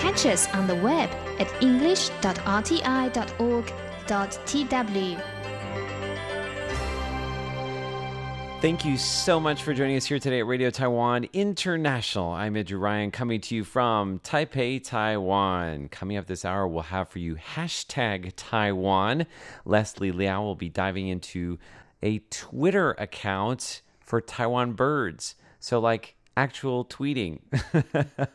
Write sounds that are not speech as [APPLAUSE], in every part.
Catch us on the web at english.rti.org.tw. Thank you so much for joining us here today at Radio Taiwan International. I'm Andrew Ryan coming to you from Taipei, Taiwan. Coming up this hour, we'll have for you hashtag Taiwan. Leslie Liao will be diving into a Twitter account for Taiwan birds. So, like actual tweeting. [LAUGHS]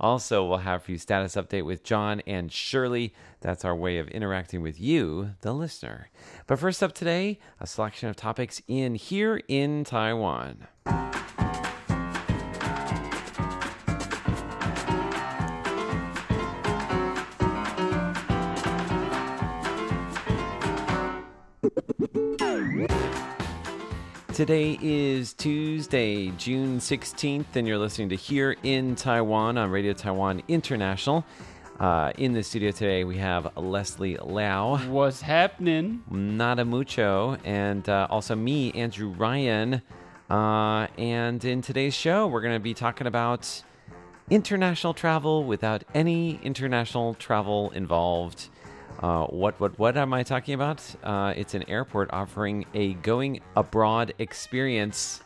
also, we'll have for you status update with John and Shirley. That's our way of interacting with you, the listener. But first up today, a selection of topics in here in Taiwan. Today is Tuesday, June 16th, and you're listening to Here in Taiwan on Radio Taiwan International. Uh, in the studio today, we have Leslie Liao, What's happening? Nada Mucho, and uh, also me, Andrew Ryan. Uh, and in today's show, we're going to be talking about international travel without any international travel involved. Uh, what what what am I talking about? Uh, it's an airport offering a going abroad experience.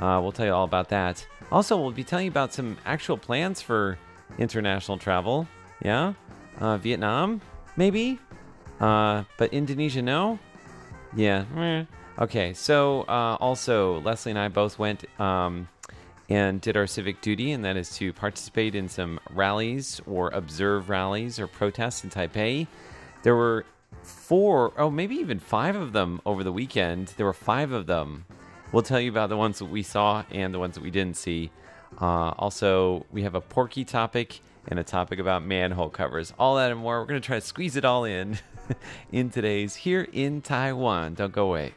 Uh, we'll tell you all about that. Also, we'll be telling you about some actual plans for international travel. Yeah, uh, Vietnam maybe, uh, but Indonesia no. Yeah. meh. Okay. So also, Leslie and I both went. Um, and did our civic duty, and that is to participate in some rallies or observe rallies or protests in Taipei. There were four, oh, maybe even five of them over the weekend. There were five of them. We'll tell you about the ones that we saw and the ones that we didn't see. Uh, also, we have a porky topic and a topic about manhole covers. All that and more. We're going to try to squeeze it all in [LAUGHS] in today's Here in Taiwan. Don't go away.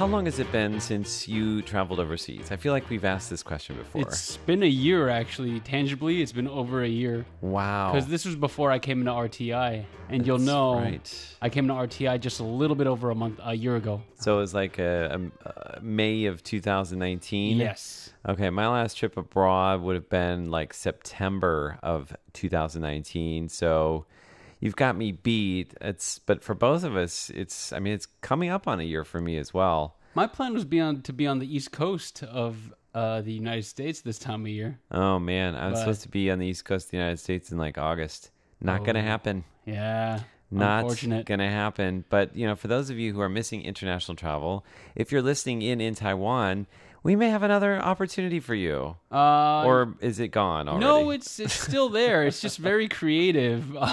How long has it been since you traveled overseas? I feel like we've asked this question before. It's been a year actually. Tangibly, it's been over a year. wow. Because this was before I came into RTI, and you'll know right. I came into RTI just a little bit over a month, a year ago. So it was like a, a- a May of 2019. Yes. Okay, my last trip abroad would have been like September of 2019. So you've got me beat. It's but for both of us, it's I mean it's coming up on a year for me as well. My plan was be on, to be on the east coast of uh, the United States this time of year. Oh man, I was But- supposed to be on the East Coast of the United States in like August. Not gonna Oh. happen. Yeah. Not gonna happen. But you know, for those of you who are missing international travel, if you're listening in in Taiwan, we may have another opportunity for you. Uh, or is it gone already? no, it's it's still there. It's just very [LAUGHS] creative. [LAUGHS]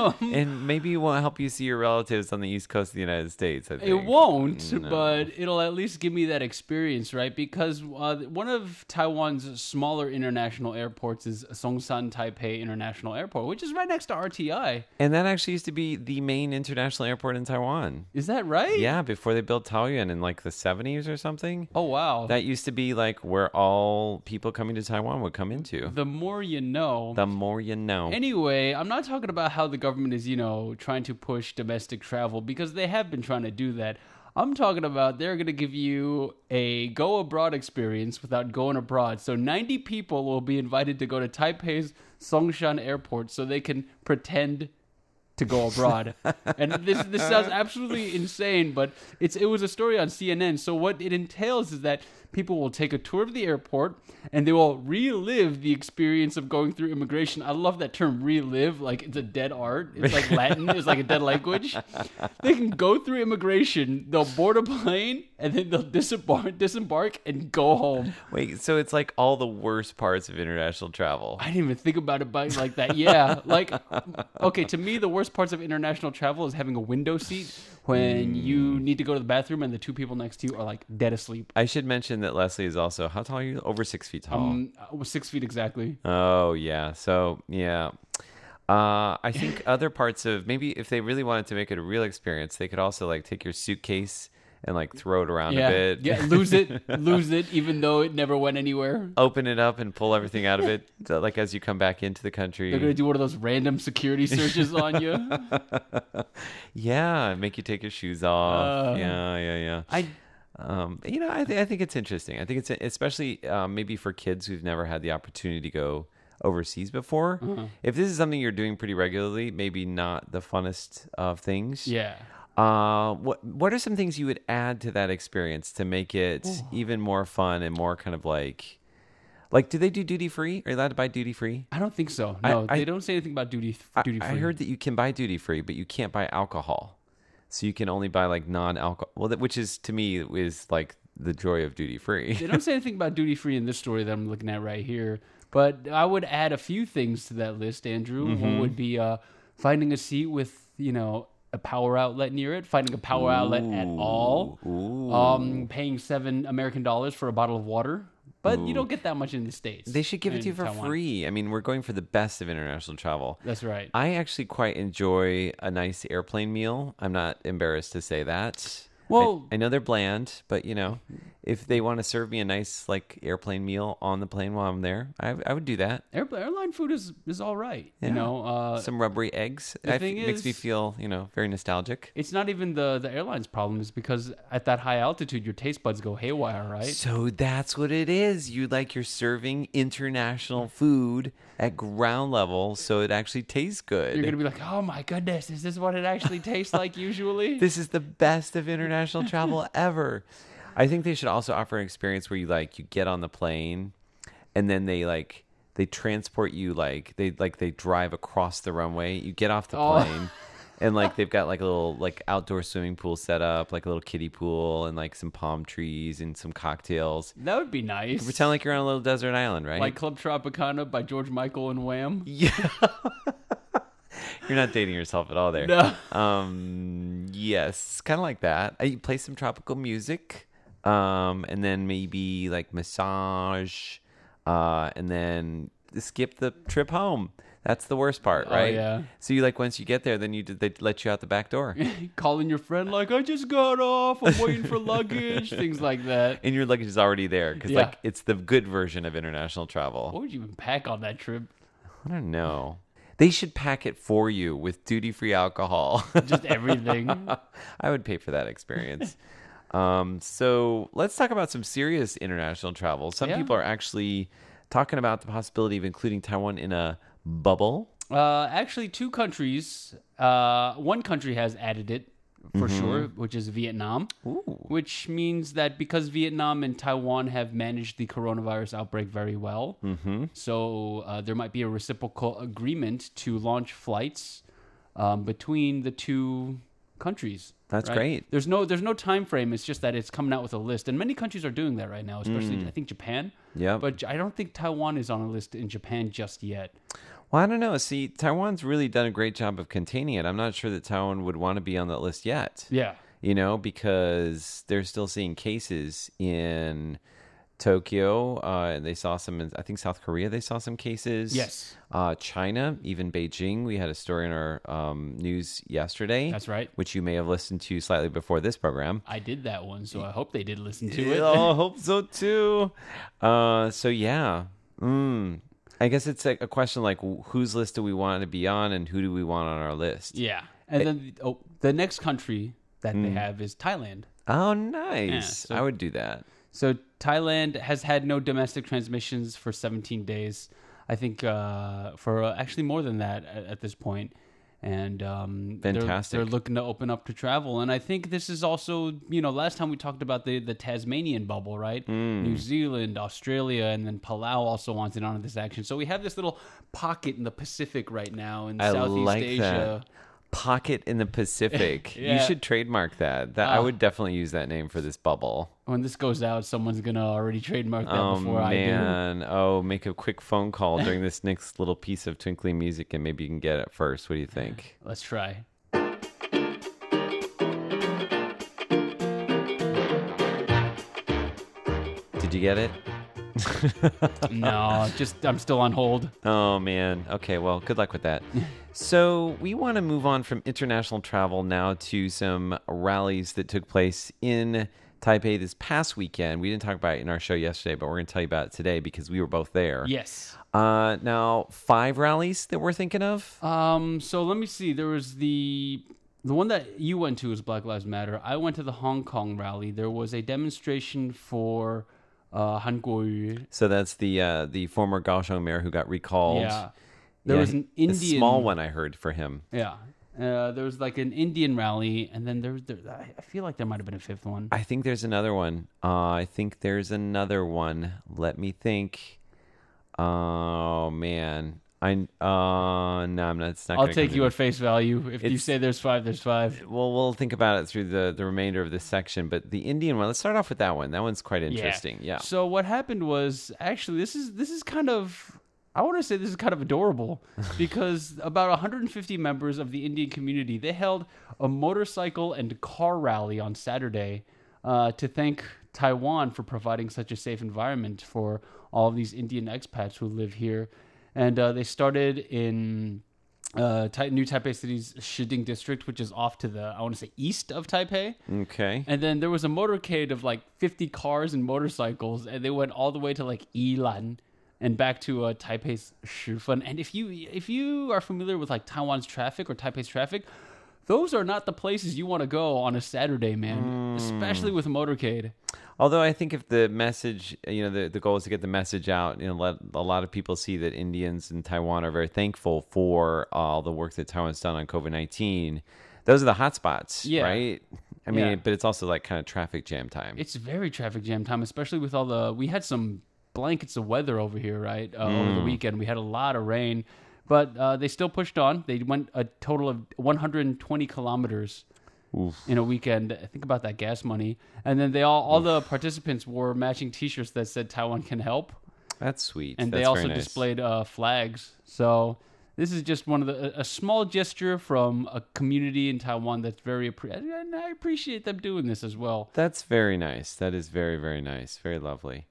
Um, and maybe it won't help you see your relatives on the east coast of the United States. I think. It won't, No. but it'll at least give me that experience, right? Because uh, one of Taiwan's smaller international airports is Songshan Taipei International Airport, which is right next to RTI. And that actually used to be the main international airport in Taiwan. Is that right? Yeah, before they built Taoyuan in like the 70s or something. Oh wow. That used to be like where all people coming to Taiwan would come into. the more you know. The more you know. Anyway, I'm not talking about how the government is, you know, trying to push domestic travel because they have been trying to do that. I'm talking about they're going to give you a go abroad experience without going abroad. So 90 people will be invited to go to Taipei's Songshan Airport so they can pretend to go abroad. and this this sounds absolutely insane, but it's it was a story on CNN. So what it entails is that people will take a tour of the airport and they will relive the experience of going through immigration. I love that term relive, like it's a dead art. It's like Latin, it's like a dead language. They can go through immigration, they'll board a plane, and then they'll disembark [LAUGHS] disembark and go home. Wait, so it's like all the worst parts of international travel. I didn't even think about it by like that. Yeah, like okay, to me the worst parts of international travel is having a window seat when you need to go to the bathroom and the two people next to you are like dead asleep. I should mention that Leslie is also, how tall are you? Over six feet tall. Um, was six feet exactly. Oh yeah. So yeah. Uh, I think [LAUGHS] other parts of maybe if they really wanted to make it a real experience, they could also like take your suitcase and like throw it around yeah, a bit. yeah, lose it, [LAUGHS] lose it, even though it never went anywhere. Open it up and pull everything out of it, [LAUGHS] so, like as you come back into the country. They're gonna do one of those random security searches on you. [LAUGHS] Yeah, make you take your shoes off. Uh, yeah, yeah, yeah. I Um, you know, I, th- I think it's interesting. I think it's especially um, maybe for kids who've never had the opportunity to go overseas before. Uh-huh. If this is something you're doing pretty regularly, maybe not the funnest of things. yeah. Uh, what what are some things you would add to that experience to make it even more fun and more kind of like, like, do they do duty free? Are you allowed to buy duty free? I don't think so. No, I- they don't say anything about duty I- duty free. I heard that you can buy duty free, but you can't buy alcohol. So you can only buy like non-alcohol. Well, that, which is to me is like the joy of duty free. they don't say anything about duty free in this story that I'm looking at right here. But I would add a few things to that list, Andrew. Mm-hmm. One would be uh, finding a seat with you know a power outlet near it, finding a power outlet at all, Ooh. um, paying seven American dollars for a bottle of water. But you don't get that much in the states. They should give it to you for Taiwan. free. I mean, we're going for the best of international travel. That's right. I actually quite enjoy a nice airplane meal. I'm not embarrassed to say that. Well- I, I know they're bland, but you know, if they want to serve me a nice like airplane meal on the plane while I'm there, I, I would do that. Air, airline food is is all right. Yeah. You know, uh, Some rubbery eggs. the I- thing makes me feel you know very nostalgic. it's not even the the airline's problem. Is because at that high altitude, your taste buds go haywire, right? So that's what it is. You like you're serving international food at ground level, so it actually tastes good. You're gonna be like, oh my goodness, is this what it actually tastes like [LAUGHS] usually? this is the best of international travel [LAUGHS] ever. I think they should also offer an experience where you like you get on the plane and then they like they transport you like they like they drive across the runway. You get off the Oh. plane [LAUGHS] and like they've got like a little like outdoor swimming pool set up, like a little kiddie pool and like some palm trees and some cocktails. that would be nice. Pretend like you're on a little desert island, right? like Club Tropicana by George Michael and Wham. [LAUGHS] Yeah. [LAUGHS] You're not dating yourself at all there. No. Um yes, kind of like that. Uh, You play some tropical music um and then maybe like massage uh and then skip the trip home. That's the worst part, Oh, right? yeah. So you like once you get there then you they let you out the back door. [LAUGHS] Calling your friend like, I just got off. I'm waiting for luggage. [LAUGHS] Things like that. and your luggage is already there cuz Yeah. like it's the good version of international travel. What would you even pack on that trip? I don't know. They should pack it for you with duty-free alcohol. Just everything. [LAUGHS] I would pay for that experience. Um, so let's talk about some serious international travel. Some Yeah. people are actually talking about the possibility of including Taiwan in a bubble. Uh, actually, two countries. Uh, one country has added it for Mm-hmm. sure, which is Vietnam. Which means that because Vietnam and Taiwan have managed the coronavirus outbreak very well, Mm-hmm. so uh, there might be a reciprocal agreement to launch flights um, between the two countries. That's right? great. There's no there's no time frame. It's just that it's coming out with a list, and many countries are doing that right now. Especially mm. I think Japan. Yeah, But I don't think Taiwan is on a list in Japan just yet. Well, I don't know. See, Taiwan's really done a great job of containing it. I'm not sure that Taiwan would want to be on that list yet. Yeah. you know, because they're still seeing cases in Tokyo. Uh, they saw some in, I think, South Korea. They saw some cases. Yes. Uh, China, even Beijing. We had a story in our um, news yesterday. That's right. Which you may have listened to slightly before this program. I did that one, so I hope they did listen to it. I [LAUGHS] hope so too. Uh, so yeah. Mm. I guess it's like a question like whose list do we want to be on and who do we want on our list? Yeah. And then oh, the next country that Mm. they have is Thailand. Oh, nice. so- I would do that. So Thailand has had no domestic transmissions for 17 days. I think uh, for uh, actually more than that at, at this point. And um, they're- Fantastic. They're, looking to open up to travel, and I think this is also, you know, last time we talked about the the Tasmanian bubble, right? Hmm. New Zealand, Australia, and then Palau also wants in on this action. So we have this little pocket in the Pacific right now in I Southeast like Asia. that. Pocket in the Pacific. [LAUGHS] You should trademark that. That I Ah. would definitely use that name for this bubble. When this goes out, someone's gonna already trademark that Oh before I do. man. Oh, make a quick phone call during this next little piece of twinkly music and maybe you can get it first. What do you think? [SIGHS] Let's try. Did you get it? [LAUGHS] no, just I'm still on hold. Oh man. Okay, well, good luck with that. so, we want to move on from international travel now to some rallies that took place in Taipei this past weekend. We didn't talk about it in our show yesterday, but we're going to tell you about it today because we were both there. Yes. Uh, now, five rallies that we're thinking of. Um. So let me see. There was the the one that you went to was Black Lives Matter. I went to the Hong Kong rally. There was a demonstration for uh, Han Kuo-yu. So that's the uh, the former Kaohsiung mayor who got recalled. Yeah. There Yeah, was an a Indian small one I heard for him. Yeah. Uh, there was like an Indian rally, and then there was. There, I I feel like there might have been a fifth one. I think there's another one. Uh, I think there's another one. Let me think. Oh man, I uh no, I'm not. It's not I'll gonna take come you to at face value. If you It's- say there's five, there's five. Well, we'll think about it through the the remainder of this section. But the Indian one. Let's start off with that one. That one's quite interesting. Yeah. So what happened was actually this is this is kind of I want to say this is kind of adorable [LAUGHS] because about 150 members of the Indian community they held a motorcycle and car rally on Saturday uh, to thank Taiwan for providing such a safe environment for all of these Indian expats who live here, and uh, they started in. Uh, New Taipei City's Shiding district, which is off to the I want to say east of Taipei, Okay. and then there was a motorcade of like 50 cars and motorcycles, and they went all the way to like Yilan and back to uh, Taipei's Shifen. And if you if you are familiar with like Taiwan's traffic or Taipei's traffic, those are not the places you want to go on a Saturday, man. Especially with a motorcade. Although I think if the message, you know, the, the goal is to get the message out, you know, let a lot of people see that Indians in Taiwan are very thankful for all the work that Taiwan's done on COVID 19. Those are the hot spots, Yeah. right? I mean, Yeah. but it's also like kind of traffic jam time. It's very traffic jam time, especially with all the. We had some blankets of weather over here, right? Uh, Over the weekend, we had a lot of rain, but uh, they still pushed on. They went a total of 120 kilometers in a weekend. Think about that gas money, and then they all all the participants wore matching T-shirts that said "Taiwan can help," That's sweet. and That's they also nice. displayed uh, flags. So. This is just one of the a, a small gesture from a community in Taiwan that's very and I appreciate them doing this as well. That's very nice. That is very, very nice. Very lovely.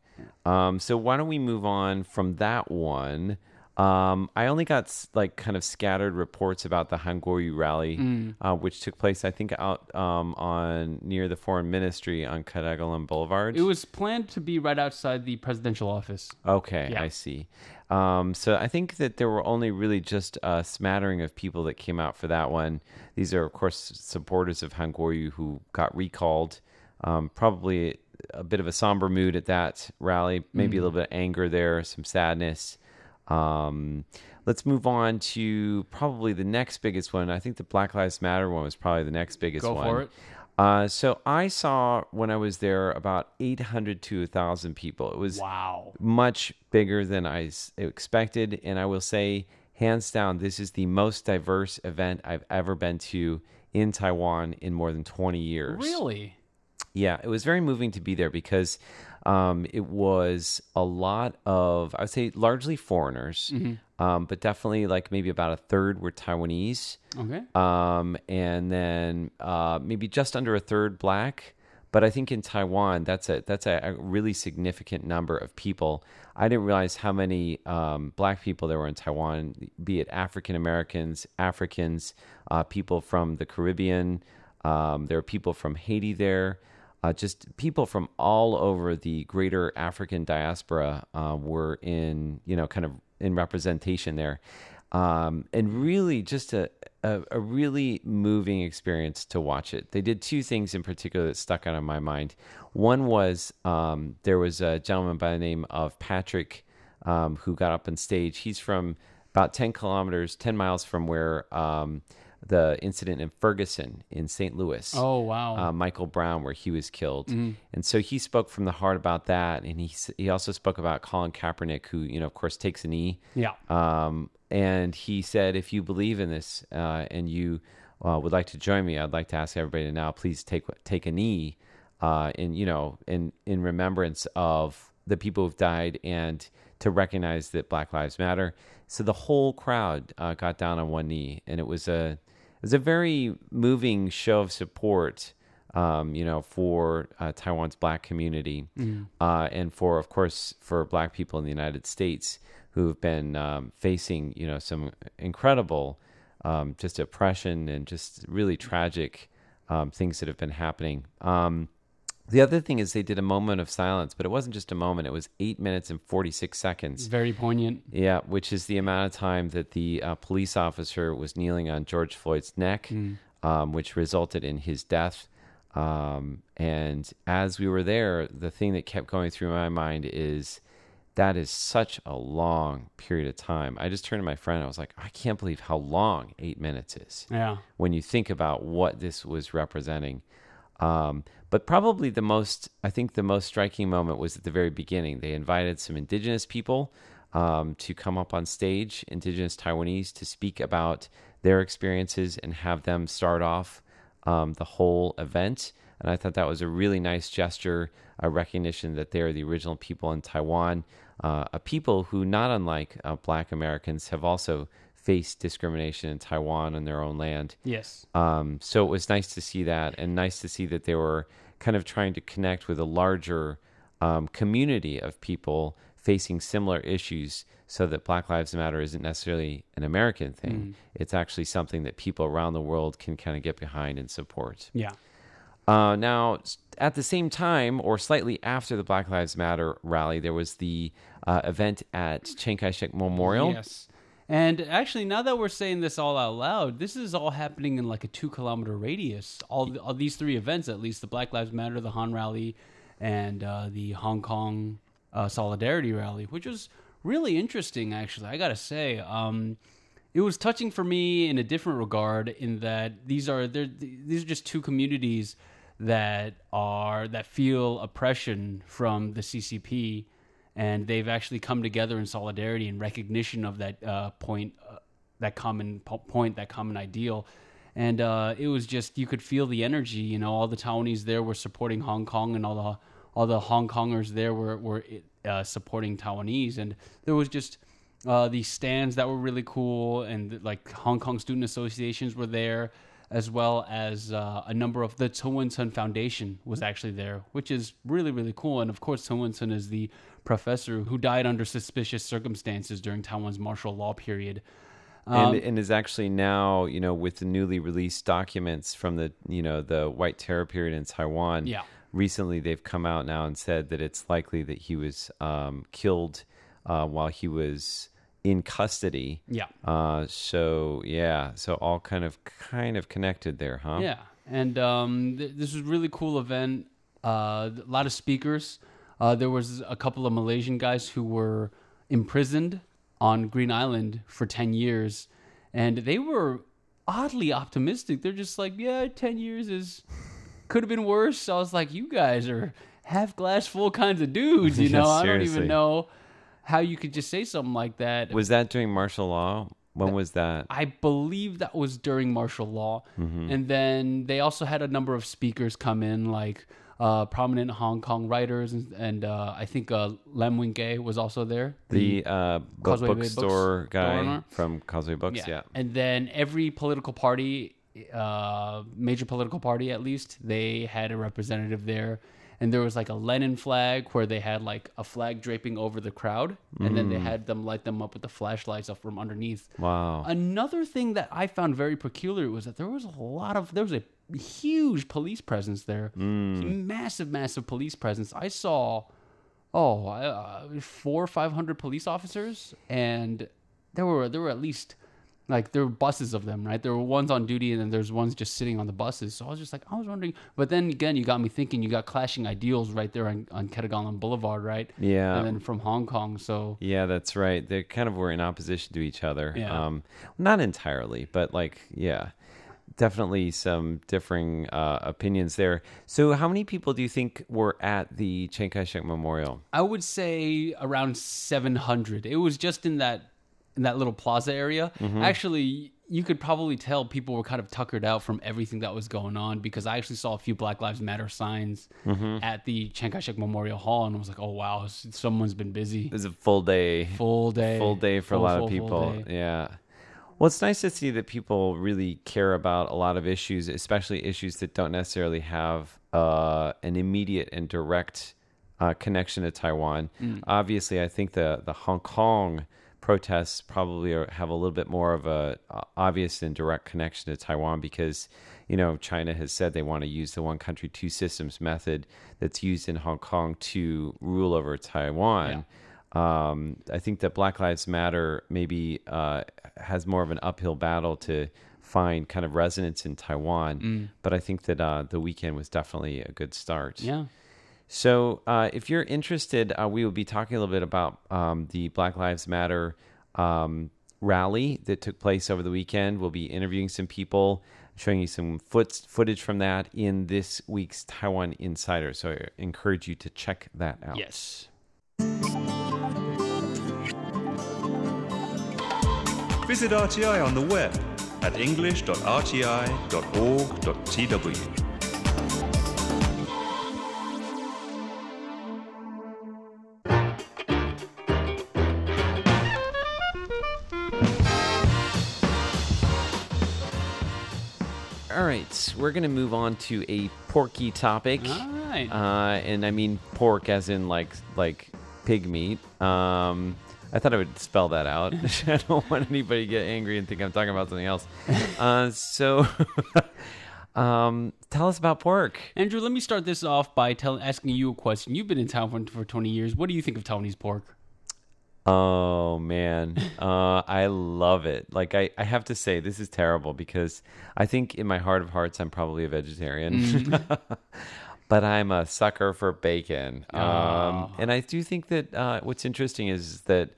Um, so why don't we move on from that one? Um, I only got like kind of scattered reports about the Han Kuo-yu rally, Mm. uh, which took place, I think, out um, on near the foreign ministry on Ketagalan Boulevard. It was planned to be right outside the presidential office. Okay, Yeah. I see. Um, so I think that there were only really just a smattering of people that came out for that one. These are, of course, supporters of Han Kuo-yu who got recalled. Um, probably a bit of a somber mood at that rally, maybe Mm. a little bit of anger there, some sadness. Um, let's move on to probably the next biggest one. I think the Black Lives Matter one was probably the next biggest Go one. for it. Uh, so I saw when I was there about 800 to 1,000 people. It was Wow. much bigger than I expected. And I will say, hands down, this is the most diverse event I've ever been to in Taiwan in more than 20 years. Really? Yeah, it was very moving to be there because um, it was a lot of, I would say, largely foreigners, um, but definitely like maybe about a third were Taiwanese Okay. um, and then uh, maybe just under a third black. But I think in Taiwan, that's a that's a, a really significant number of people. I didn't realize how many um, black people there were in Taiwan, be it African Americans, Africans, uh, people from the Caribbean. Um, there are people from Haiti there. Uh, just people from all over the greater African diaspora uh, were in, you know, kind of in representation there um, and really just a, a, a really moving experience to watch it. They did two things in particular that stuck out in my mind. One was um, there was a gentleman by the name of Patrick um, who got up on stage. He's from about 10 kilometers, 10 miles from where um, the incident in Ferguson in St. Louis Oh wow. uh, Michael Brown, where he was killed. And so he spoke from the heart about that, and he he also spoke about Colin Kaepernick, who you know, of course, takes a knee. yeah. Um, and he said, if you believe in this uh, and you uh, would like to join me, I'd like to ask everybody to now please take take a knee, uh, in you know, in in remembrance of the people who've died and to recognize that Black Lives Matter. So the whole crowd uh, got down on one knee, and it was a was a very moving show of support um, you know, for uh, Taiwan's black community, uh, and for, of course, for black people in the United States who've been um, facing, you know, some incredible um, just oppression and just really tragic um, things that have been happening. Um, the other thing is they did a moment of silence, but it wasn't just a moment; it was eight minutes and forty-six seconds. Very poignant. Yeah, which is the amount of time that the uh, police officer was kneeling on George Floyd's neck, um, which resulted in his death. Um, and as we were there, the thing that kept going through my mind is that is such a long period of time. I just turned to my friend. I was like, I can't believe how long eight minutes is Yeah. when you think about what this was representing. Um, but probably the most, I think the most striking moment was at the very beginning. They invited some indigenous people um, to come up on stage, indigenous Taiwanese, to speak about their experiences and have them start off um, the whole event. And I thought that was a really nice gesture, a recognition that they're the original people in Taiwan, uh, a people who, not unlike uh, Black Americans, have also faced discrimination in Taiwan on their own land. Yes. Um, so it was nice to see that, and nice to see that they were kind of trying to connect with a larger um, community of people facing similar issues, so that Black Lives Matter isn't necessarily an American thing. It's actually something that people around the world can kind of get behind and support. Yeah. Uh, now, at the same time, or slightly after the Black Lives Matter rally, there was the uh, event at Chiang Kai shek Memorial. Yes. And actually, now that we're saying this all out loud, this is all happening in like a two kilometer radius. All, the, all these three events, at least the Black Lives Matter, the Han Rally, and uh, the Hong Kong uh, Solidarity Rally, which was really interesting, actually. I gotta say, um, it was touching for me in a different regard, in that these are these are just two communities that are that feel oppression from the CCP and they've actually come together in solidarity and recognition of that uh, point, uh, that common po- point, that common ideal. And uh, it was just you could feel the energy. You know, all the Taiwanese there were supporting Hong Kong, and all the all the Hong Kongers there were were uh, supporting Taiwanese, and there was just uh, these stands that were really cool, and like Hong Kong student associations were there, as well as uh, a number of the Wen Sun Foundation was actually there, which is really really cool. And of course, Wen Sun is the professor who died under suspicious circumstances during Taiwan's martial law period. and, and is actually now, you know, with the newly released documents from the, you know, the White Terror period in Taiwan. Yeah. Recently, they've come out now and said that it's likely that he was um, killed uh, while he was in custody. Yeah. Uh, so yeah, so all kind of kind of connected there, huh? Yeah, and um, th- this was a really cool event. Uh, a lot of speakers. Uh, there was a couple of Malaysian guys who were imprisoned on Green Island for ten years, and they were oddly optimistic. They're just like, yeah, ten years is could have been worse. I was like, you guys are half glass full kinds of dudes. You Yeah, [LAUGHS] know, I don't even know how you could just say something like that. Was that during martial law? When was that? I believe that was during martial law. And then they also had a number of speakers come in, like uh, prominent Hong Kong writers, and, and uh, I think uh, Lam Wing-kee was also there. The uh, book Causeway Bay bookstore Books guy owner? from Causeway Books, yeah. And then every political party, uh, major political party at least, they had a representative there. And there was like a Lenin flag where they had like a flag draping over the crowd, and then they had them light them up with the flashlights up from underneath. Wow. Another thing that I found very peculiar was that there was a lot of there was a huge police presence there, massive, massive police presence. I saw, oh, uh, four or five hundred police officers, and there were there were at least like there were buses of them, right? There were ones on duty, and then there's ones just sitting on the buses. So I was just like, I was wondering. But then again, you got me thinking. You got clashing ideals right there on, on Ketagalan Boulevard, right? Yeah. and then from Hong Kong. So Yeah, that's right. They kind of were in opposition to each other. Yeah. Um, not entirely, but like, yeah, definitely some differing uh, opinions there. So, how many people do you think were at the Chiang Kai shek Memorial? I would say around 700. It was just in that in that little plaza area. Actually, you could probably tell people were kind of tuckered out from everything that was going on because I actually saw a few Black Lives Matter signs at the Chiang Kai-shek Memorial Hall, and I was like, "Oh wow, someone's been busy." It was a full day. Full day, Full day for a lot full, of people. Yeah. Well, it's nice to see that people really care about a lot of issues, especially issues that don't necessarily have uh, an immediate and direct uh, connection to Taiwan. Obviously, I think the the Hong Kong protests probably are, have a little bit more of a uh, obvious and direct connection to Taiwan because you know China has said they want to use the one country two systems method that's used in Hong Kong to rule over Taiwan. Um, I think that Black Lives Matter maybe uh, has more of an uphill battle to find kind of resonance in Taiwan, but I think that uh, the weekend was definitely a good start. Yeah. So, uh, if you're interested, uh, we will be talking a little bit about um, the Black Lives Matter um, rally that took place over the weekend. We'll be interviewing some people, showing you some foot- footage from that in this week's Taiwan Insider. So, I encourage you to check that out. Yes. Visit RTI on the web at english.rti.org.tw. right, we're going to move on to a porky topic. All right. Uh, and I mean pork as in like like pig meat. Um, I thought I would spell that out. [LAUGHS] [LAUGHS] I don't want anybody to get angry and think I'm talking about something else. [LAUGHS] Uh, so, um, tell us about pork. Andrew, let me start this off by tell, asking you a question. You've been in town for for 20 years. What do you think of Taiwanese pork? Oh man, [LAUGHS] uh, I love it. Like I, I have to say, this is terrible because I think in my heart of hearts, I'm probably a vegetarian, [LAUGHS] but I'm a sucker for bacon. Um, and I do think that uh, what's interesting is that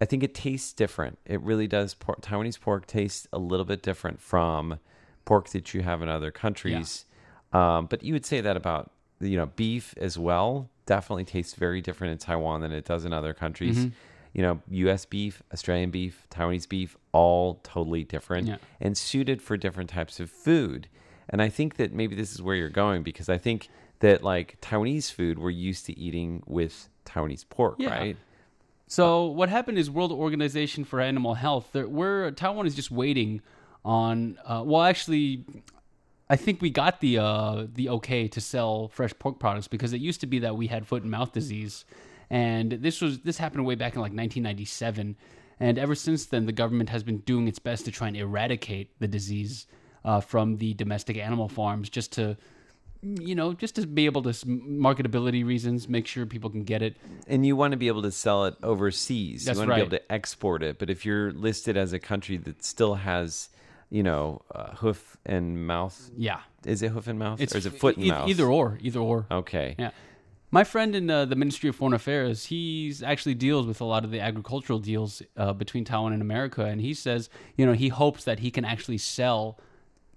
I think it tastes different. It really does. Por- Taiwanese pork tastes a little bit different from pork that you have in other countries. Um, but you would say that about you know beef as well. Definitely tastes very different in Taiwan than it does in other countries. You know, U.S. beef, Australian beef, Taiwanese beef, all totally different Yeah. and suited for different types of food. And I think that maybe this is where you're going because I think that like Taiwanese food, we're used to eating with Taiwanese pork, Yeah. right? So what happened is World Organization for Animal Health. We're Taiwan is just waiting on. Uh, well, actually, I think we got the uh, the okay to sell fresh pork products because it used to be that we had foot and mouth disease, and this was this happened way back in like 1997, and ever since then the government has been doing its best to try and eradicate the disease uh, from the domestic animal farms, just to you know just to be able to marketability reasons make sure people can get it And you want to be able to sell it overseas. That's you want to be able to export it. But if you're listed as a country that still has, you know, uh, hoof and mouth, yeah is it hoof and mouth It's or is it foot and e- mouth? Either or, either or. Okay. Yeah. My friend in uh, the Ministry of Foreign Affairs, he's actually deals with a lot of the agricultural deals uh, between Taiwan and America, and he says, you know, he hopes that he can actually sell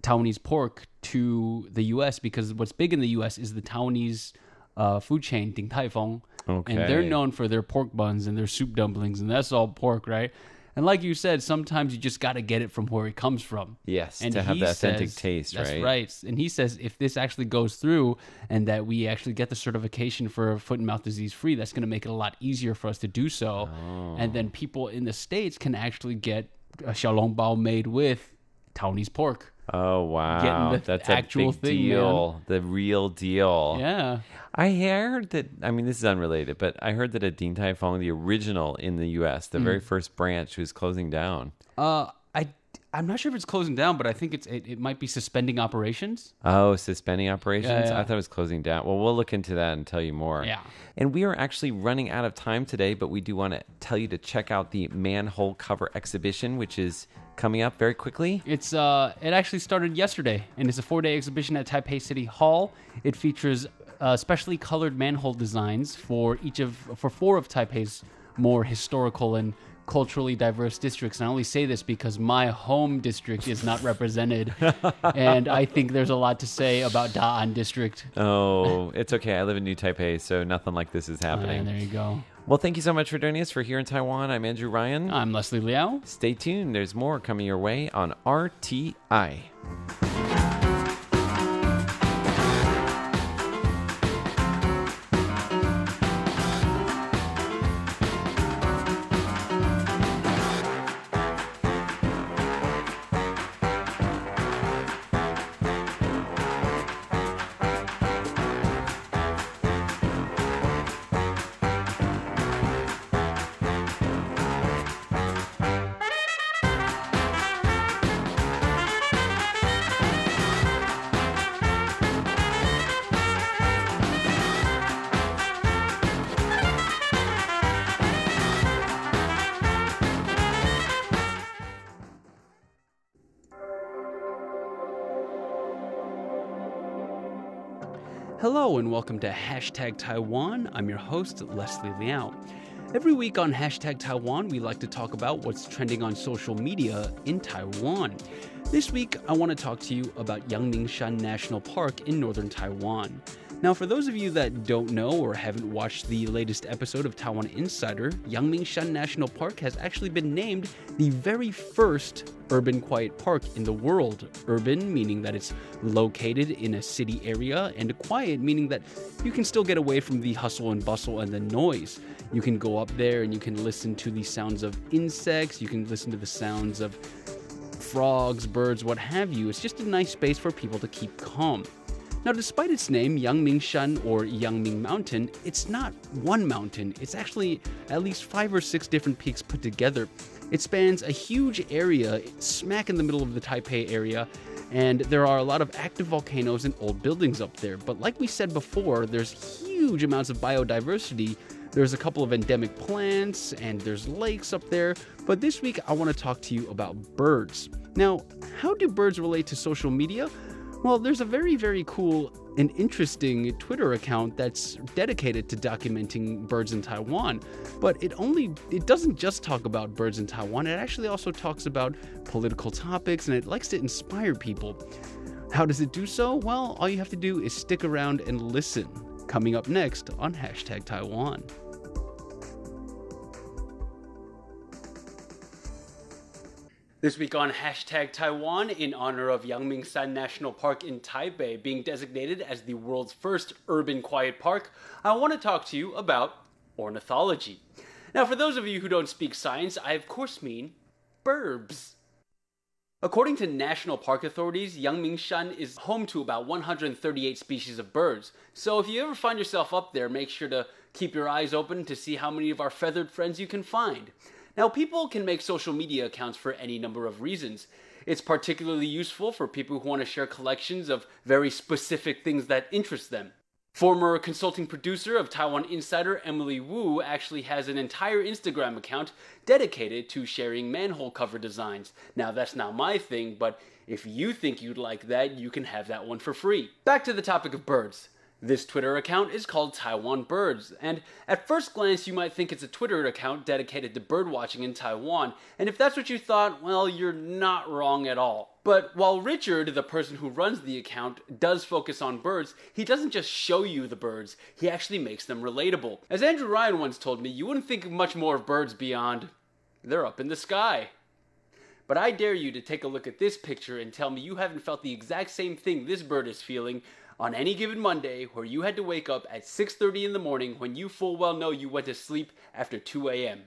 Taiwanese pork to the U.S. because what's big in the U.S. is the Taiwanese uh, food chain Din Tai Fung, and they're known for their pork buns and their soup dumplings, and that's all pork, right? And like you said, sometimes you just got to get it from where it comes from. Yes, and to have he the authentic says- taste, that's right? right. And he says if this actually goes through and that we actually get the certification for foot and mouth disease free, that's going to make it a lot easier for us to do so. Oh. And then people in the states can actually get a xiaolongbao made with Taiwanese pork. Oh wow, Getting the that's actual a big thing, deal. The real deal. Yeah. I heard that. I mean, this is unrelated, but I heard that a Tai Fung, the original in the U.S., the Mm. very first branch, was closing down. Uh, I'm not sure if it's closing down, but I think it's it, it might be suspending operations. Oh, suspending operations? Yeah, yeah. I thought it was closing down. Well, we'll look into that and tell you more. Yeah. And we are actually running out of time today, but we do want to tell you to check out the manhole cover exhibition, which is coming up very quickly. It's uh, it actually started yesterday, and it's a four-day exhibition at Taipei City Hall. It features uh, specially colored manhole designs for each of for four of Taipei's more historical and culturally diverse districts. And I only say this because my home district is not represented, [LAUGHS] and I think there's a lot to say about Da'an District. Oh, it's okay. I live in New Taipei, so nothing like this is happening. There you go. Well, thank you so much for joining us for Here in Taiwan. I'm Andrew Ryan. I'm Leslie Liao. Stay tuned. There's more coming your way on RTI. Hello and welcome to Hashtag Taiwan. I'm your host, Leslie Liao. Every week on Hashtag Taiwan, we like to talk about what's trending on social media in Taiwan. This week, I want to talk to you about Yangmingshan National Park in northern Taiwan. Now, for those of you that don't know or haven't watched the latest episode of Taiwan Insider, Yangmingshan National Park has actually been named the very first urban quiet park in the world. Urban meaning that it's located in a city area, and quiet meaning that you can still get away from the hustle and bustle and the noise. You can go up there and you can listen to the sounds of insects, you can listen to the sounds of frogs, birds, what have you. It's just a nice space for people to keep calm. Now, despite its name, Yangmingshan or Yangming Mountain, it's not one mountain. It's actually at least five or six different peaks put together. It spans a huge area smack in the middle of the Taipei area, and there are a lot of active volcanoes and old buildings up there. But like we said before, there's huge amounts of biodiversity. There's a couple of endemic plants, and there's lakes up there. But this week, I want to talk to you about birds. Now, how do birds relate to social media? Well, there's a very, very cool and interesting Twitter account that's dedicated to documenting birds in Taiwan. But it only it doesn't just talk about birds in Taiwan. It actually also talks about political topics and it likes to inspire people. How does it do so? Well, all you have to do is stick around and listen. Coming up next on hashtag Taiwan. This week on hashtag Taiwan, in honor of Yangmingshan National Park in Taipei being designated as the world's first urban quiet park, I want to talk to you about ornithology. Now, for those of you who don't speak science, I of course mean burbs. According to national park authorities, Yangmingshan is home to about 138 species of birds. So if you ever find yourself up there, make sure to keep your eyes open to see how many of our feathered friends you can find. Now, people can make social media accounts for any number of reasons. It's particularly useful for people who want to share collections of very specific things that interest them. Former consulting producer of Taiwan Insider Emily Wu actually has an entire Instagram account dedicated to sharing manhole cover designs. Now, that's not my thing, but if you think you'd like that, you can have that one for free. Back to the topic of birds. This Twitter account is called Taiwan Birds, and at first glance you might think it's a Twitter account dedicated to birdwatching in Taiwan, and if that's what you thought, well, you're not wrong at all. But while Richard, the person who runs the account, does focus on birds, he doesn't just show you the birds, he actually makes them relatable. As Andrew Ryan once told me, you wouldn't think much more of birds beyond they're up in the sky. But I dare you to take a look at this picture and tell me you haven't felt the exact same thing this bird is feeling on any given Monday where you had to wake up at 6:30 in the morning when you full well know you went to sleep after 2 a.m.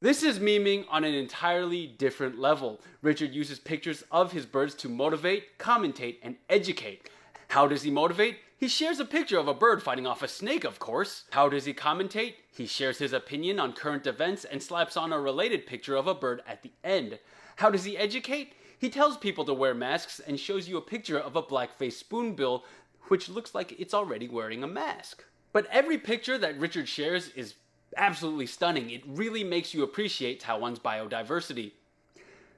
This is memeing on an entirely different level. Richard uses pictures of his birds to motivate, commentate, and educate. How does he motivate? He shares a picture of a bird fighting off a snake, of course. How does he commentate? He shares his opinion on current events and slaps on a related picture of a bird at the end. How does he educate? He tells people to wear masks and shows you a picture of a black-faced spoonbill, which looks like it's already wearing a mask. But every picture that Richard shares is absolutely stunning. It really makes you appreciate Taiwan's biodiversity.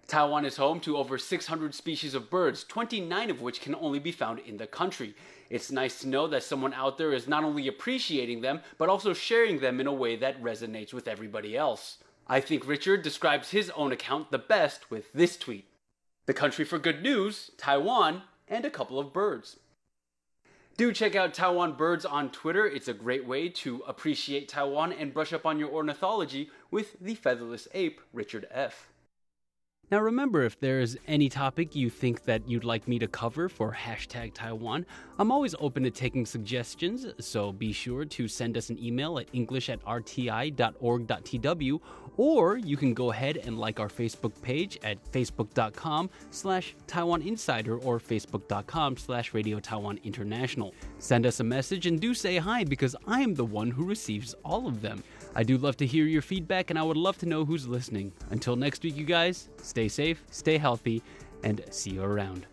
Taiwan is home to over 600 species of birds, 29 of which can only be found in the country. It's nice to know that someone out there is not only appreciating them, but also sharing them in a way that resonates with everybody else. I think Richard describes his own account the best with this tweet the country for good news, Taiwan, and a couple of birds. Do check out Taiwan Birds on Twitter. It's a great way to appreciate Taiwan and brush up on your ornithology with the featherless ape, Richard F. Now, remember, if there's any topic you think that you'd like me to cover for hashtag Taiwan, I'm always open to taking suggestions, so be sure to send us an email at english at rti.org.tw, or you can go ahead and like our Facebook page at facebook.com slash Taiwan Insider or facebook.com slash Radio Taiwan International. Send us a message and do say hi because I am the one who receives all of them. I do love to hear your feedback and I would love to know who's listening. Until next week, you guys, stay safe, stay healthy, and see you around.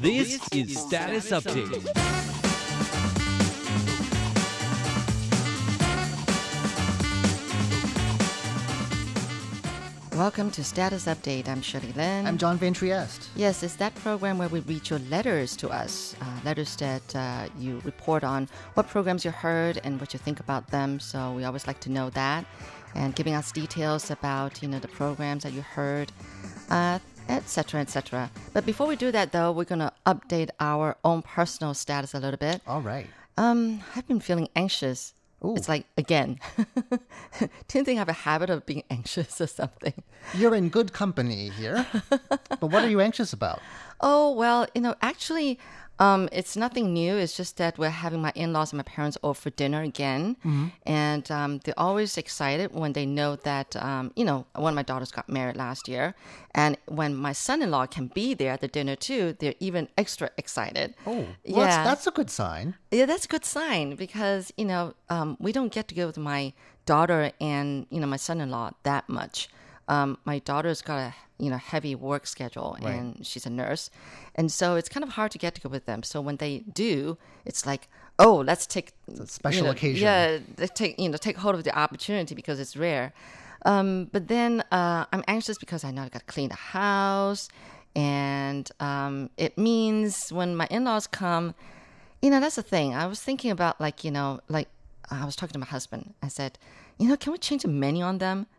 This is Status Update. Welcome to Status Update. I'm Shirley Lin. I'm John Van Trieste. Yes, it's that program where we read your letters to us, uh, letters that uh, you report on what programs you heard and what you think about them. So we always like to know that, and giving us details about you know the programs that you heard, uh, etc. etc. But before we do that, though, we're gonna update our own personal status a little bit. All right. Um, I've been feeling anxious. Ooh. It's like again, do you think I have a habit of being [LAUGHS] anxious or something? You're in good company here. but what are you anxious about? [LAUGHS] Oh, well, you know, actually, um, it's nothing new. It's just that we're having my in laws and my parents over for dinner again. And um, they're always excited when they know that, um, you know, one of my daughters got married last year. And when my son in law can be there at the dinner too, they're even extra excited. Oh, well, yeah. that's, that's a good sign. Yeah, that's a good sign because you know um, we don't get to go with my daughter and you know my son-in-law that much. Um, my daughter's got a you know heavy work schedule and she's a nurse, and so it's kind of hard to get to go with them. So when they do, it's like oh let's take a special you know, occasion. Yeah, take you know take hold of the opportunity because it's rare. Um, but then uh, I'm anxious because I know I got to clean the house, and um, it means when my in-laws come, you know that's the thing. I was thinking about like you know like I was talking to my husband. I said, you know, can we change the menu on them? [LAUGHS]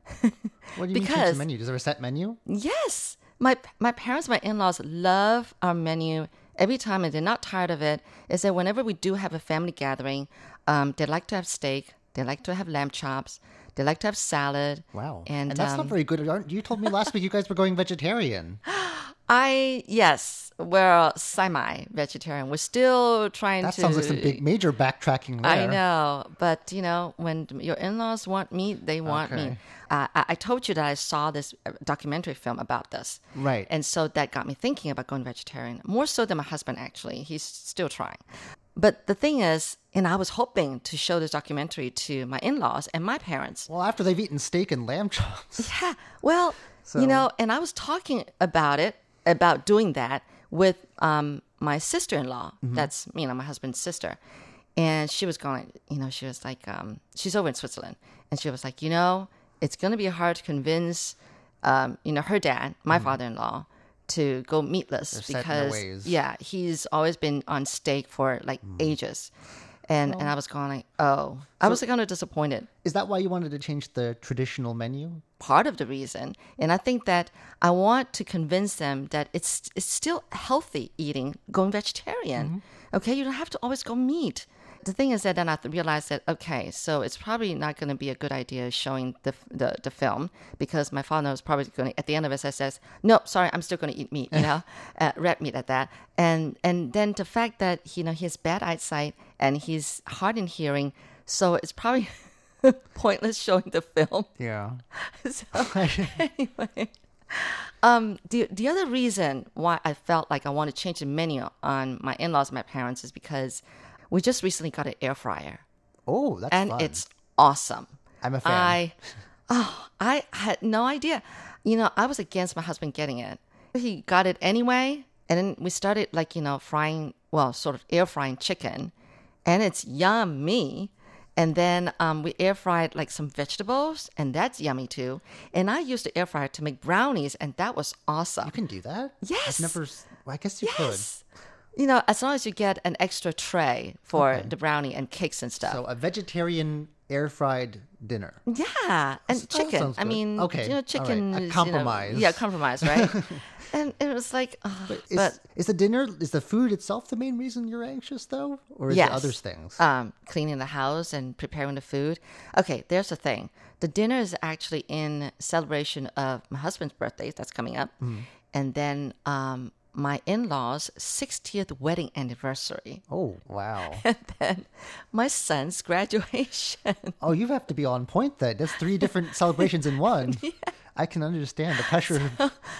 What do you mean change the menu? Is there a set menu? Yes, my my parents, my in-laws love our menu every time, and they're not tired of it. Is that whenever we do have a family gathering, um, they like to have steak, they like to have lamb chops, they like to have salad. Wow. and, that's um, not very good. You told me last week you guys were going vegetarian. [LAUGHS] I yes, we're semi-vegetarian. We're still trying That to. That sounds like some big major backtracking there. I know, but you know, when your in-laws want meat, they want Okay. meat. Uh, I, I told you that I saw this uh, documentary film about this, Right. And so that got me thinking about going vegetarian more so than my husband. Actually, he's still trying. But the thing is, and I was hoping to show this documentary to my in-laws and my parents. Well, after they've eaten steak and lamb chops. Yeah. Well, you know, and I was talking about it, about doing that with um, my sister in law. That's, you know, my husband's sister. And she was going, you know, she was like, um, she's over in Switzerland. And she was like, you know, it's going to be hard to convince, um, you know, her dad, my father in law, to go meatless their because, yeah, he's always been on steak for like ages. And, and I was going like, oh, I was kind of disappointed Is that why you wanted to change the traditional menu? Part of the reason. And I think that I want to convince them that it's it's still healthy eating going vegetarian. Okay, you don't have to always go meat. The thing is that then I realized that okay, so it's probably not going to be a good idea showing the the, the film because my father was probably going to at the end of it I says, "Nope, sorry, I'm still going to eat meat," you know, [LAUGHS] uh, red meat at that. And and then the fact that you know he has bad eyesight and he's hard in hearing, so it's probably [LAUGHS] [LAUGHS] pointless showing the film. Yeah. [LAUGHS] So anyway, um, the the other reason why I felt like I want to change the menu on my in laws my parents is because we just recently got an air fryer Oh, that's and fun. it's awesome. I'm a fan. I oh I had no idea. You know, I was against my husband getting it. He got it anyway, and then we started like you know frying, well, sort of air frying chicken, and it's yummy. And then um, we air fried like some vegetables, and that's yummy too. And I used the air fryer to make brownies, and that was awesome. You can do that? Yes. I've never. Well, I guess you could. yes. You know, as long as you get an extra tray for the brownie and cakes and stuff. So a vegetarian air fried dinner. Yeah, and that chicken. I mean, Okay, you know, right. chicken. A is, you know- compromise. yeah, compromise, right? [LAUGHS] and it was like, but, Is, is the dinner is the food itself the main reason you're anxious though, or is yes, it other things? Um, cleaning the house and preparing the food. Okay, there's the thing. The dinner is actually in celebration of my husband's birthday that's coming up, Mm-hmm. and then um, my in-laws' 60th wedding anniversary, oh wow! [LAUGHS] and then my son's graduation. [LAUGHS] oh, you have to be on point then. That's three different [LAUGHS] celebrations in one. Yeah. I can understand the pressure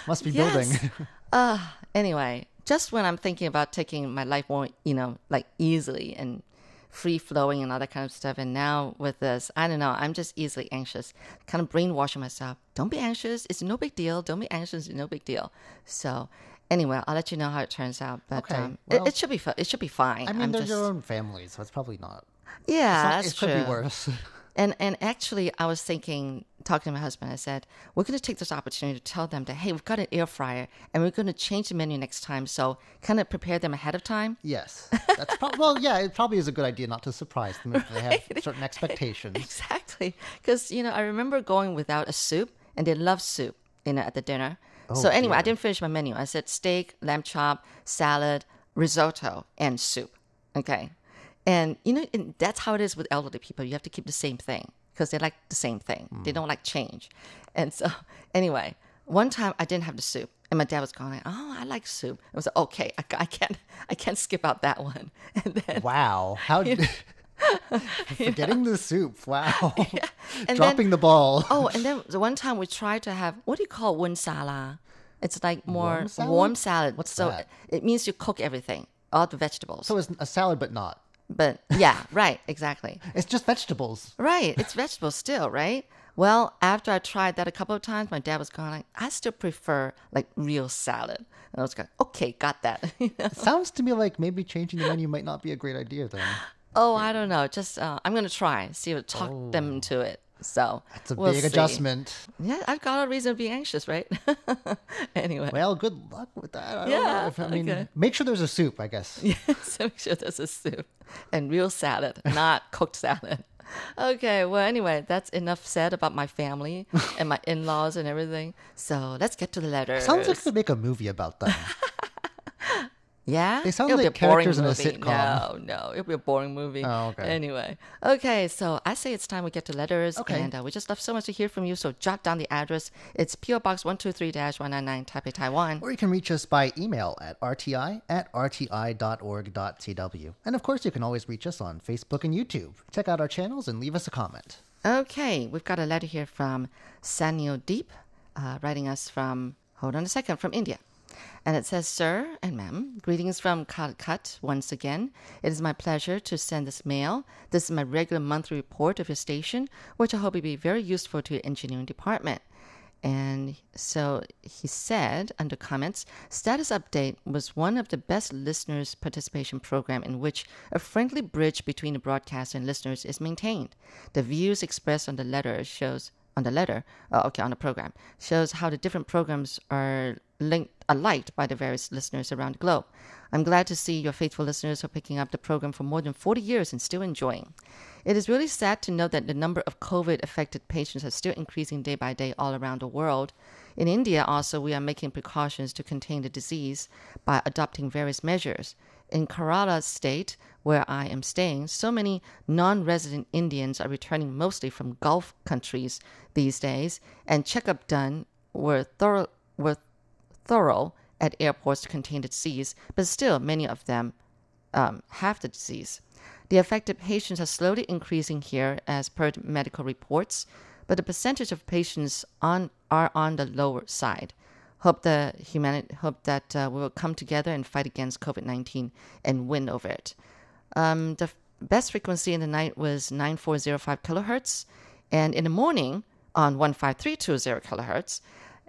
must be building. Yes. uh, anyway, just when I'm thinking about taking my life more, you know, like easily and free flowing and all that kind of stuff, and now with this, I don't know, I'm just easily anxious, kind of brainwashing myself. Don't be anxious. It's no big deal. Don't be anxious. It's no big deal. So, Anyway, I'll let you know how it turns out. But Okay, um, well- it, it should be. It should be fine. I mean, I'm there's just, your own family, so it's probably not. yeah, It's that's not- it could true. be worse. [LAUGHS] And and actually, I was thinking, talking to my husband, I said, we're going to take this opportunity to tell them that, hey, we've got an air fryer, and we're going to change the menu next time. So kind of prepare them ahead of time. yes, that's prob- well, yeah. It probably is a good idea not to surprise them if they have [LAUGHS] certain expectations. Exactly, because you know, I remember going without a soup, and they love soup, you know, at the dinner. So Oh, anyway, I didn't finish my menu. I said steak, lamb chop, salad, risotto, and soup. Okay, and you know, and that's how it is with elderly people. You have to keep the same thing because they like the same thing. Hmm. They don't like change. And so, [LAUGHS] anyway, one time I didn't have the soup, and my dad was going, "Oh, I like soup." I was like, "Okay, I, I can't, [LAUGHS] I can't skip out that one." [LAUGHS] And then Wow, how did [LAUGHS] forgetting the soup? Wow, [LAUGHS] And [LAUGHS] dropping then- the ball. Oh, and then the one time we tried to have what do you call wen sala? It's like more Warm salad? warm salad. What's so that? it means you cook everything, all the vegetables. So it's a salad, but not. but yeah, right, exactly. It's just vegetables. Right, it's vegetables still, right? Well, after I tried that a couple of times, my dad was going like, I still prefer like real salad. And I was going, okay, got that. It sounds to me like maybe changing the menu might not be a great idea then. Oh, I don't know. Just uh, I'm gonna try, see if I talk them to it. So that's a we'll big see. adjustment. Yeah, I've got a reason to be anxious, right? [LAUGHS] anyway. Well, good luck with that. I don't Yeah, know if, I mean, okay. make sure there's a soup, I guess. [LAUGHS] so [LAUGHS] make sure there's a soup and real salad, not cooked salad. Okay, well, anyway, that's enough said about my family and my in laws and everything. So let's get to the letters. Sounds like could make a movie about them. Yeah? They sound It'll like be a boring characters in a movie. sitcom. No, no, it'll be a boring movie. Oh, okay. Anyway, okay, so I say it's time we get to letters. Okay. And uh, we just love so much to hear from you, so jot down the address. It's PO Box 123 199 Taipei, Taiwan. or you can reach us by email at rti at rti.org.tw. And of course, you can always reach us on Facebook and YouTube. Check out our channels and leave us a comment. Okay, we've got a letter here from Sanyo Deep, uh, writing us from, hold on a second, from India. And it says, Sir and Ma'am, greetings from Calicut once again. It is my pleasure to send this mail. This is my regular monthly report of your station, which I hope will be very useful to your engineering department. And so he said under comments, status update was one of the best listeners participation program in which a friendly bridge between the broadcaster and listeners is maintained. The views expressed on the letter shows on the letter, uh, okay, on the program shows how the different programs are linked, are liked by the various listeners around the globe. I'm glad to see your faithful listeners are picking up the program for more than 40 years and still enjoying. It is really sad to note that the number of COVID affected patients are still increasing day by day all around the world. In India, also, we are making precautions to contain the disease by adopting various measures. In Kerala state, where I am staying, so many non resident Indians are returning mostly from Gulf countries these days, and checkup done were thorough, were thorough at airports to contain the disease, but still many of them um, have the disease. The affected patients are slowly increasing here as per medical reports, but the percentage of patients on are on the lower side. Hope the humanity hope that uh, we will come together and fight against COVID nineteen and win over it. Um, the f- best frequency in the night was 9405 kilohertz, and in the morning on 15320 kilohertz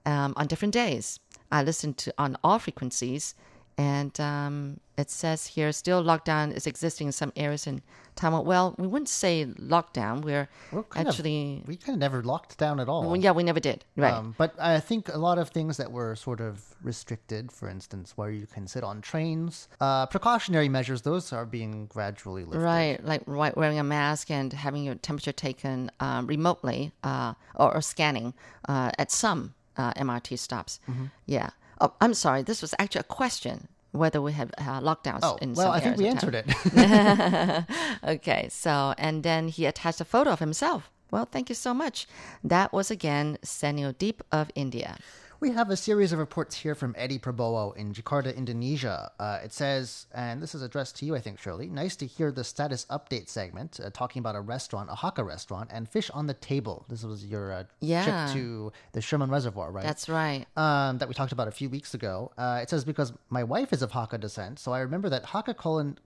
um, on different days. I listened to on all frequencies, and um, it says here still lockdown is existing in some areas in Taiwan. Well, we wouldn't say lockdown. We're kind of- actually, we kind of never locked down at all. well, yeah, we never did. Right. Um, but I think a lot of things that were sort of restricted, for instance, where you can sit on trains, uh, precautionary measures, those are being gradually lifted. Right, like right, wearing a mask and having your temperature taken um, remotely uh, or, or scanning uh, at some uh, MRT stops. Mm-hmm. Yeah. Oh, I'm sorry. This was actually a question whether we have uh, lockdowns Oh, in well, some I think we answered it. [LAUGHS] Okay, so and then he attached a photo of himself. Well, thank you so much. That was again Senio Deep of India. We have a series of reports here from Eddie Prabowo in Jakarta, Indonesia. Uh, it says, and this is addressed to you, I think, Shirley. Nice to hear the status update segment uh, talking about a restaurant, a Hakka restaurant, and fish on the table. This was your uh, Yeah. trip to the Shimen Reservoir, right? That's right. um, that we talked about a few weeks ago. Uh, it says because my wife is of Hakka descent, so I remember that Hakka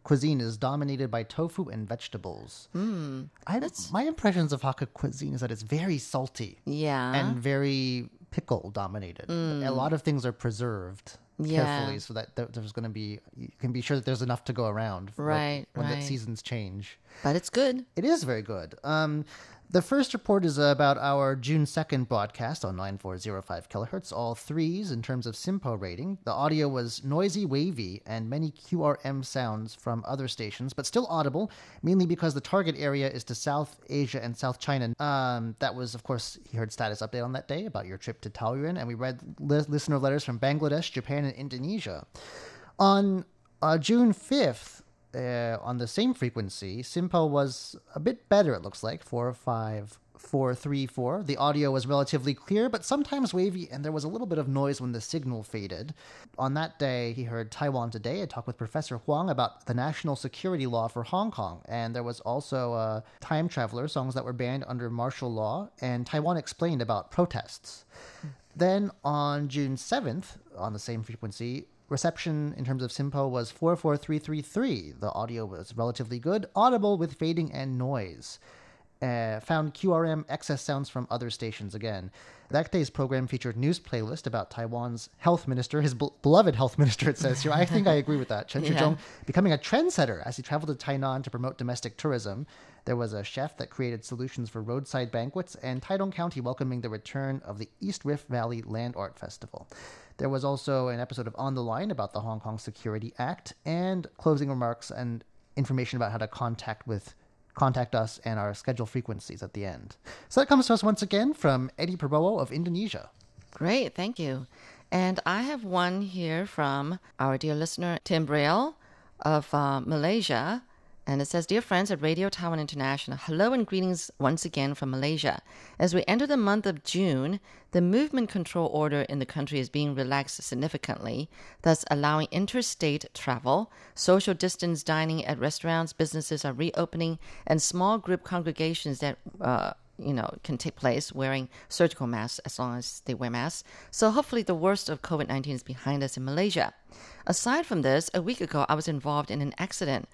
cuisine is dominated by tofu and vegetables. Mm, I, my impressions of Hakka cuisine is that it's very salty Yeah. and very pickle dominated. A lot of things are preserved. Yeah. carefully so that there's going to be you can be sure that there's enough to go around when- Right, when the seasons change. But it's good. It is very good. Um, the first report is about our June 2nd broadcast on 9405 kilohertz, all threes in terms of SINPO rating. The audio was noisy, wavy, and many QRM sounds from other stations, but still audible, mainly because the target area is to South Asia and South China. Um, that was, of course, he heard status update on that day about your trip to Taoyuan, and we read li- listener letters from Bangladesh, Japan, and Indonesia. On uh, June 5th, uh, on the same frequency, SINPO was a bit better, it looks like, 45434. The audio was relatively clear, but sometimes wavy, and there was a little bit of noise when the signal faded. On that day, he heard Taiwan Today. I talked with Professor Huang about the national security law for Hong Kong, and there was also uh, Time Traveler, songs that were banned under martial law, and Taiwan explained about protests. Then on June 7th, on the same frequency, reception in terms of SINPO was 44333. The audio was relatively good, audible with fading and noise. Uh, found QRM excess sounds from other stations again. That day's program featured news playlist about Taiwan's health minister, his bel- beloved health [LAUGHS] minister, it says here. I think I agree with that. Chen Yeah. Shizhong becoming a trendsetter as he traveled to Tainan to promote domestic tourism. There was a chef that created solutions for roadside banquets, and Taidong County welcoming the return of the East Rift Valley Land Art Festival. There was also an episode of On the Line about the Hong Kong Security Act, and closing remarks and information about how to contact with contact us and our schedule frequencies at the end. So that comes to us once again from Eddie Prabowo of Indonesia. Great, thank you. And I have one here from our dear listener, Tim Braille of uh, Malaysia. And it says, Dear friends at Radio Taiwan International, hello and greetings once again from Malaysia. As we enter the month of June, the movement control order in the country is being relaxed significantly, thus allowing interstate travel. Social distance dining at restaurants, businesses are reopening, and small group congregations that uh, you know, can take place wearing surgical masks as long as they wear masks. So hopefully the worst of COVID 19 is behind us in Malaysia. Aside from this, a week ago I was involved in an accident.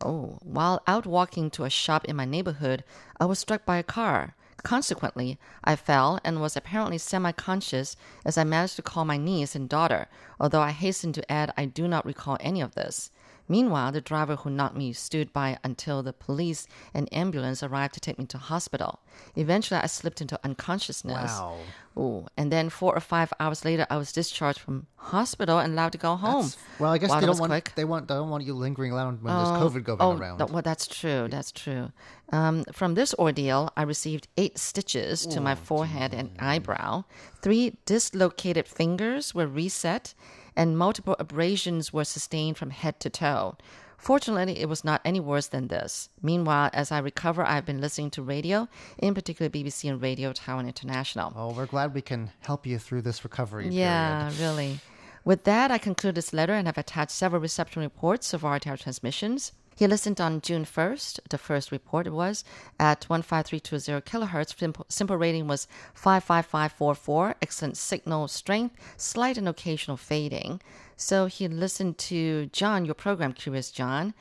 Oh, while out walking to a shop in my neighborhood, I was struck by a car. Consequently, I fell and was apparently semi conscious as I managed to call my niece and daughter, although I hasten to add I do not recall any of this. Meanwhile, the driver who knocked me stood by until the police and ambulance arrived to take me to hospital. Eventually, I slipped into unconsciousness. Wow. Ooh, and then four or five hours later, I was discharged from hospital and allowed to go home. Well, I guess they don't want quick. they want they don't want you lingering around when there's COVID going oh, around. th- well, that's true. That's true. Um, from this ordeal, I received eight stitches to my forehead and eyebrow. Three dislocated fingers were reset, and multiple abrasions were sustained from head to toe. Fortunately, it was not any worse than this. Meanwhile, as I recover, I've been listening to radio, in particular BBC and Radio Taiwan International. Oh, we're glad we can help you through this recovery period. Yeah, really. With that, I conclude this letter and have attached several reception reports of RTI transmissions. He listened on June 1st. The first report was at 15320 kilohertz. SINPO, SINPO rating was 55544. Excellent signal strength, slight and occasional fading. So he listened to John, your program, Curious John.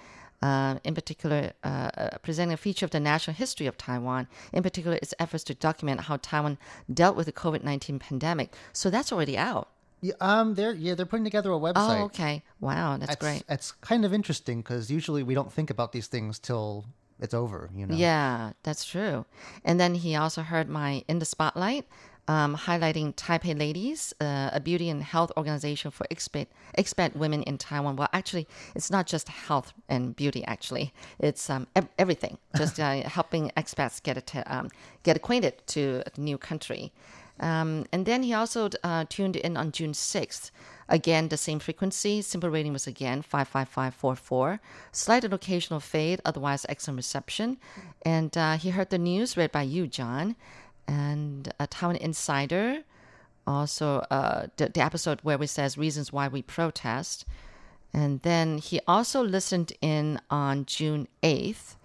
Uh, in particular, uh, uh, presenting a feature of the national history of Taiwan, in particular, its efforts to document how Taiwan dealt with the COVID 19 pandemic. So that's already out. Yeah, um, they're yeah they're putting together a website. Oh, okay. Wow, that's It's, great. It's kind of interesting because usually we don't think about these things till it's over. You know. Yeah, that's true. And then he also heard my In the Spotlight, um, highlighting Taipei Ladies, uh, a beauty and health organization for expat, expat women in Taiwan. Well, actually, it's not just health and beauty, actually. It's um, ev- everything, [LAUGHS] just uh, helping expats get, um, get acquainted to a new country. Um, and then he also uh, tuned in on June 6th. Again, the same frequency. SINPO rating was again 55544. Slight and occasional fade, otherwise excellent reception. And uh, he heard the news read by you, John. And a Taiwan Insider, also uh, the, the episode where we says reasons why we protest. And then he also listened in on June 8th.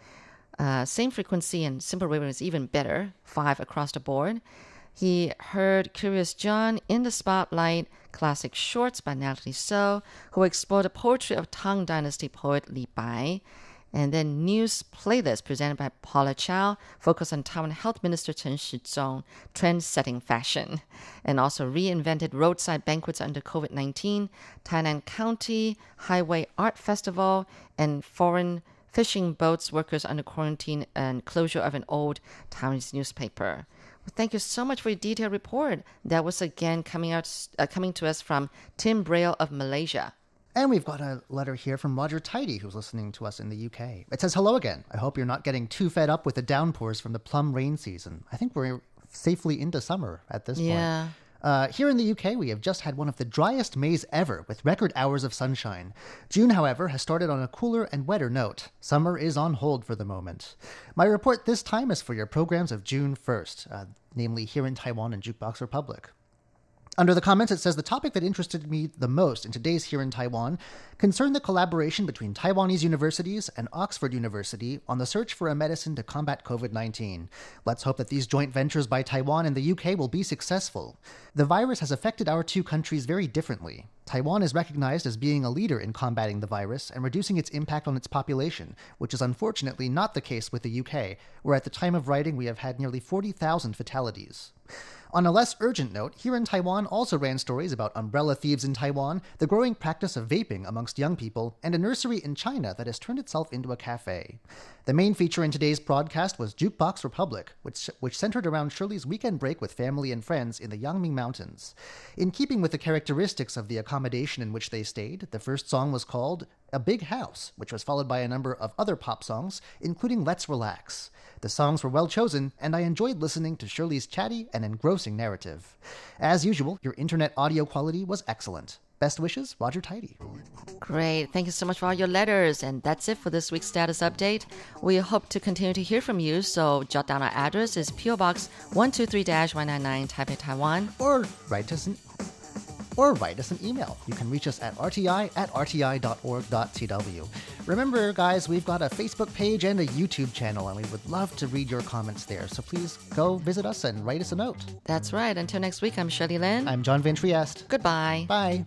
Uh, same frequency and SINPO rating was even better, five across the board. He heard Curious John in the Spotlight, classic shorts by Natalie So, who explored the poetry of Tang Dynasty poet Li Bai. And then news playlist presented by Paula Chow, focused on Taiwan Health Minister Chen Shizhong, trend-setting fashion, and also reinvented roadside banquets under COVID-19, Tainan County Highway Art Festival, and foreign fishing boats workers under quarantine and closure of an old Taiwanese newspaper. Well, thank you so much for your detailed report. That was again coming out, uh, coming to us from Tim Braille of Malaysia. And we've got a letter here from Roger Tidy, who's listening to us in the UK. It says, Hello again. I hope you're not getting too fed up with the downpours from the plum rain season. I think we're safely into summer at this Yeah. point. Uh, here in the UK, we have just had one of the driest Mays ever, with record hours of sunshine. June, however, has started on a cooler and wetter note. Summer is on hold for the moment. My report this time is for your programs of June 1st, uh, namely here in Taiwan and Jukebox Republic. Under the comments, it says the topic that interested me the most in today's Here in Taiwan concerned the collaboration between Taiwanese universities and Oxford University on the search for a medicine to combat COVID 19. Let's hope that these joint ventures by Taiwan and the UK will be successful. The virus has affected our two countries very differently. Taiwan is recognized as being a leader in combating the virus and reducing its impact on its population, which is unfortunately not the case with the UK, where at the time of writing we have had nearly 40,000 fatalities. On a less urgent note, here in Taiwan also ran stories about umbrella thieves in Taiwan, the growing practice of vaping amongst young people, and a nursery in China that has turned itself into a cafe. The main feature in today's broadcast was Jukebox Republic, which, which centered around Shirley's weekend break with family and friends in the Yangming Mountains. In keeping with the characteristics of the accommodation in which they stayed, the first song was called A Big House, which was followed by a number of other pop songs, including Let's Relax. The songs were well chosen, and I enjoyed listening to Shirley's chatty and engrossing narrative. As usual, your internet audio quality was excellent. Best wishes, Roger Tidy. Great. Thank you so much for all your letters. And that's it for this week's status update. We hope to continue to hear from you. So jot down our address is PO Box 123-199 Taipei, Taiwan. Or write us an or write us an email. You can reach us at rti at rti.org.tw. Remember, guys, we've got a Facebook page and a YouTube channel, and we would love to read your comments there. So please go visit us and write us a note. That's right. Until next week, I'm Shirley Lin. I'm John Van Trieste. Goodbye. Bye.